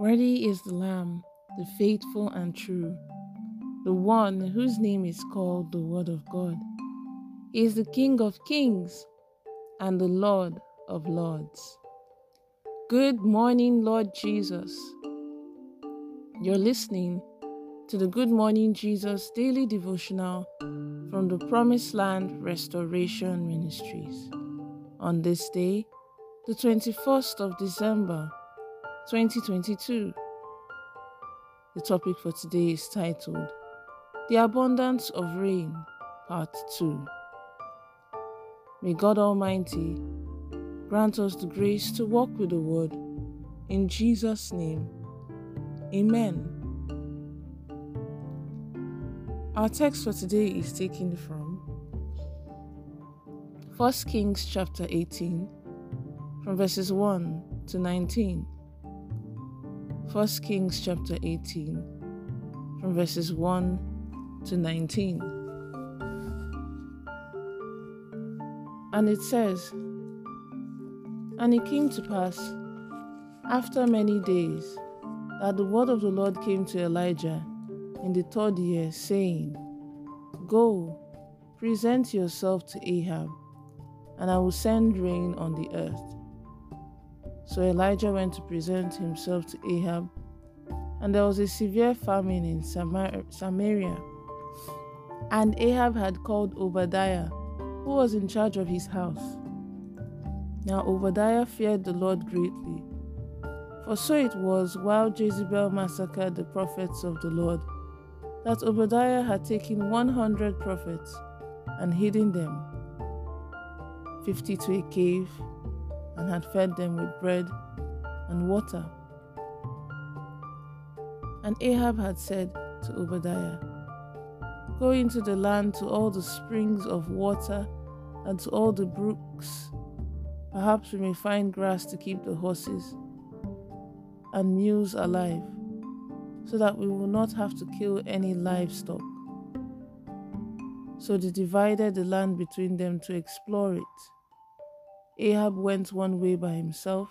Worthy is the Lamb, the faithful and true, the one whose name is called the Word of God. He is the King of kings and the Lord of lords. Good morning, Lord Jesus. You're listening to the Good Morning Jesus daily devotional from the Promised Land Restoration Ministries. On this day, the 21st of December, 2022. The topic for today is titled The Abundance of Rain, Part 2. May God Almighty grant us the grace to walk with the Word. In Jesus' name, Amen. Our text for today is taken from 1 Kings chapter 18, from verses 1 to 19. 1 Kings chapter 18, from verses 1 to 19. And it says, And it came to pass, after many days, that the word of the Lord came to Elijah in the third year, saying, Go, present yourself to Ahab, and I will send rain on the earth. So Elijah went to present himself to Ahab, and there was a severe famine in Samar- Samaria. And Ahab had called Obadiah, who was in charge of his house. Now Obadiah feared the Lord greatly, for so it was while Jezebel massacred the prophets of the Lord, that Obadiah had taken 100 prophets and hidden them, 50 to a cave and had fed them with bread and water. And Ahab had said to Obadiah, Go into the land to all the springs of water and to all the brooks. Perhaps we may find grass to keep the horses and mules alive, so that we will not have to kill any livestock. So they divided the land between them to explore it. Ahab went one way by himself,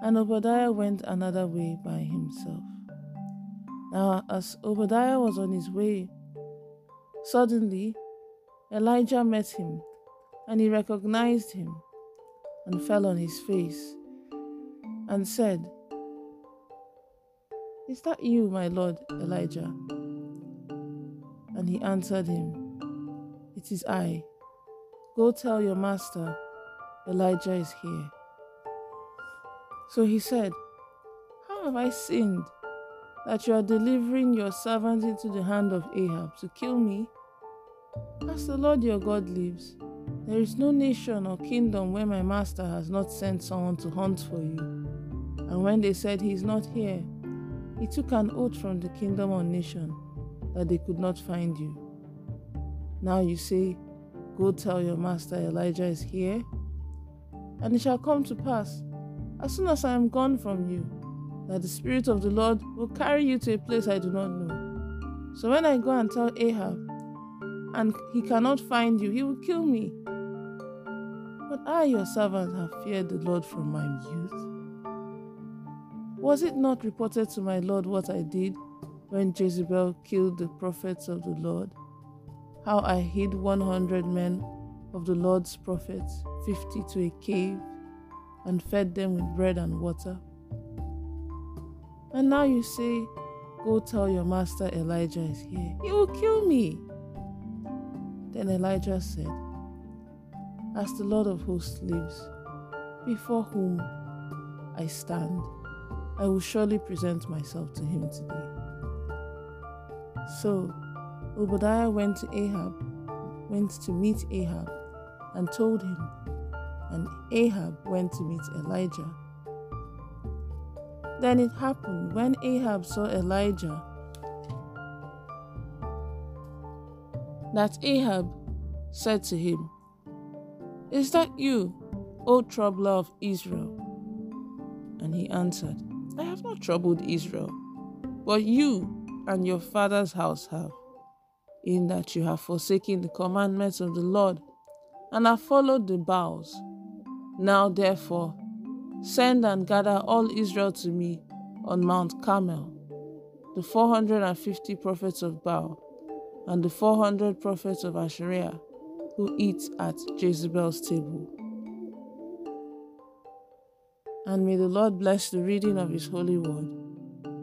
and Obadiah went another way by himself. Now, as Obadiah was on his way, suddenly Elijah met him, and he recognized him, and fell on his face, and said, Is that you, my lord Elijah? And he answered him, It is I. Go tell your master Elijah is here. So he said, How have I sinned that you are delivering your servant into the hand of Ahab to kill me? As the Lord your God lives, there is no nation or kingdom where my master has not sent someone to hunt for you. And when they said he is not here, he took an oath from the kingdom or nation that they could not find you. Now you say, Go tell your master Elijah is here and it shall come to pass, as soon as I am gone from you, that the Spirit of the Lord will carry you to a place I do not know. So when I go and tell Ahab, and he cannot find you, he will kill me. But I, your servant, have feared the Lord from my youth. Was it not reported to my Lord what I did when Jezebel killed the prophets of the Lord? How I hid 100 men of the Lord's prophets, fifty to a cave, and fed them with bread and water. And now you say, Go tell your master Elijah is here. He will kill me. Then Elijah said, As the Lord of hosts lives, before whom I stand, I will surely present myself to him today. So Obadiah went to Ahab, went to meet Ahab and told him, and Ahab went to meet Elijah. Then it happened when Ahab saw Elijah that Ahab said to him, Is that you, O troubler of Israel? And he answered, I have not troubled Israel, but you and your father's house have, in that you have forsaken the commandments of the Lord and have followed the Baals. Now, therefore, send and gather all Israel to me, on Mount Carmel, the 450 prophets of Baal, and the 400 prophets of Asherah who eat at Jezebel's table. And may the Lord bless the reading of his holy word.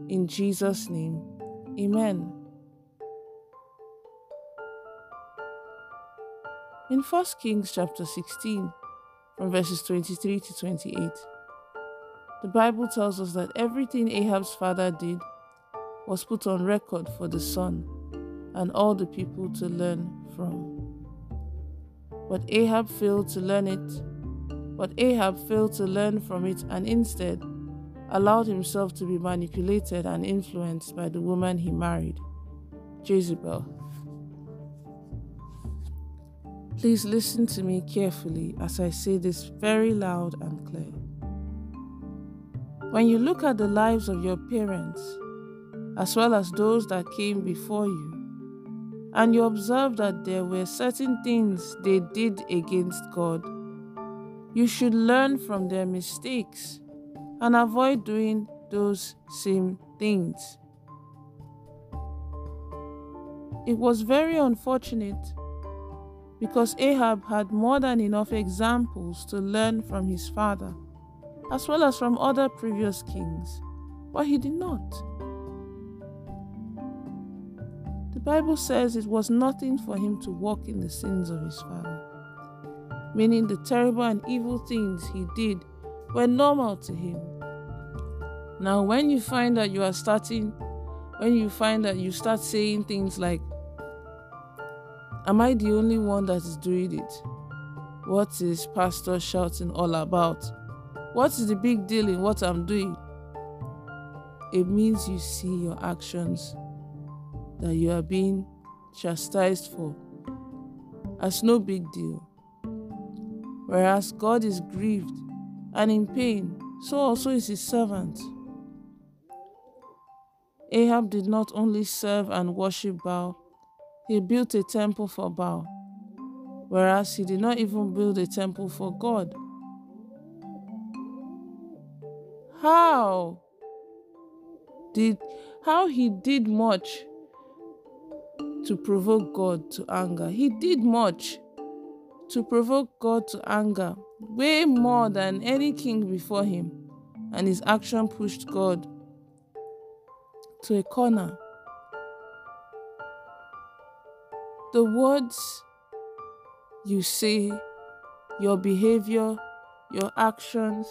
In Jesus' name, amen. In 1 Kings chapter 16, from verses 23 to 28, the Bible tells us that everything Ahab's father did was put on record for the son and all the people to learn from. But Ahab failed to learn it. But Ahab failed to learn from it and instead allowed himself to be manipulated and influenced by the woman he married, Jezebel. Please listen to me carefully as I say this very loud and clear. When you look at the lives of your parents, as well as those that came before you, and you observe that there were certain things they did against God, you should learn from their mistakes and avoid doing those same things. It was very unfortunate because Ahab had more than enough examples to learn from his father, as well as from other previous kings, but he did not. The Bible says it was nothing for him to walk in the sins of his father, meaning the terrible and evil things he did were normal to him. Now, when you find that you are starting, when you find that you start saying things like, Am I the only one that is doing it? What is Pastor shouting all about? What is the big deal in what I'm doing? It means you see your actions that you are being chastised for as no big deal. Whereas God is grieved and in pain, so also is his servant. Ahab did not only serve and worship Baal, he built a temple for Baal, whereas he did not even build a temple for God. How did how he did much to provoke God to anger. He did much to provoke God to anger, way more than any king before him, and his action pushed God to a corner. The words you say, your behavior, your actions,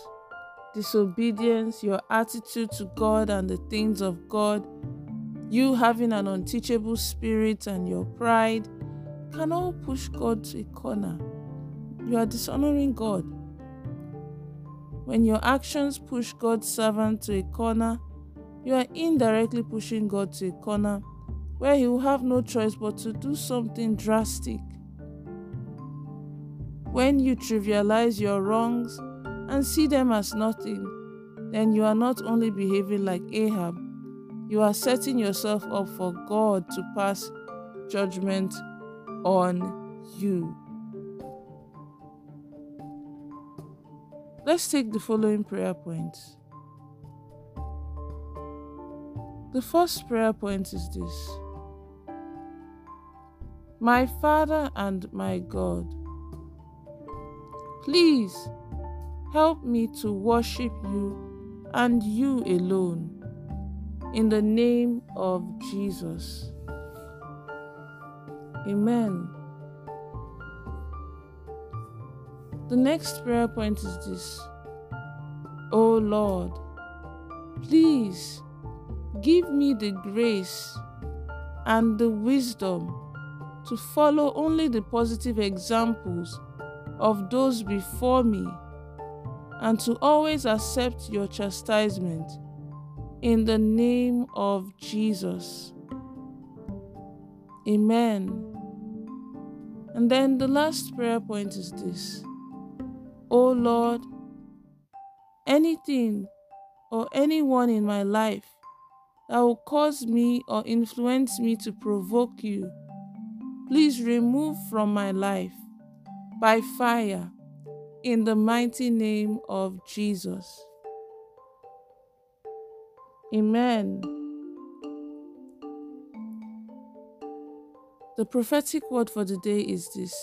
disobedience, your attitude to God and the things of God you having an unteachable spirit and your pride can all push God to a corner. You are dishonoring God. When your actions push God's servant to a corner, you are indirectly pushing God to a corner where he will have no choice but to do something drastic. When you trivialize your wrongs and see them as nothing, then you are not only behaving like Ahab, you are setting yourself up for God to pass judgment on you. Let's take the following prayer points. The first prayer point is this My Father and my God, please help me to worship you and you alone in the name of Jesus. Amen. The next prayer point is this Oh Lord, please give me the grace and the wisdom to follow only the positive examples of those before me and to always accept your chastisement in the name of Jesus. Amen. And then the last prayer point is this Oh Lord, anything or anyone in my life that will cause me or influence me to provoke you, please remove from my life by fire in the mighty name of Jesus. Amen. The prophetic word for the day is this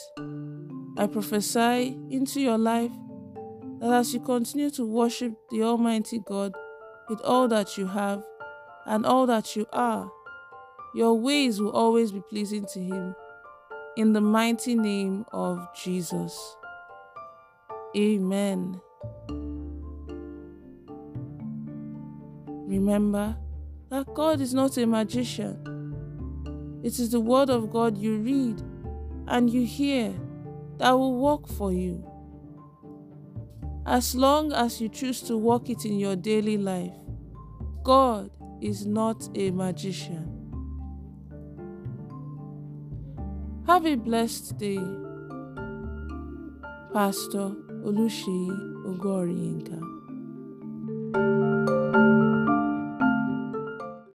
I prophesy into your life that as you continue to worship the Almighty God with all that you have and all that you are, your ways will always be pleasing to Him. In the mighty name of Jesus. Amen. Remember that God is not a magician. It is the Word of God you read and you hear that will work for you. As long as you choose to walk it in your daily life, God is not a magician. Have a blessed day. Pastor Olushi Ogorienka.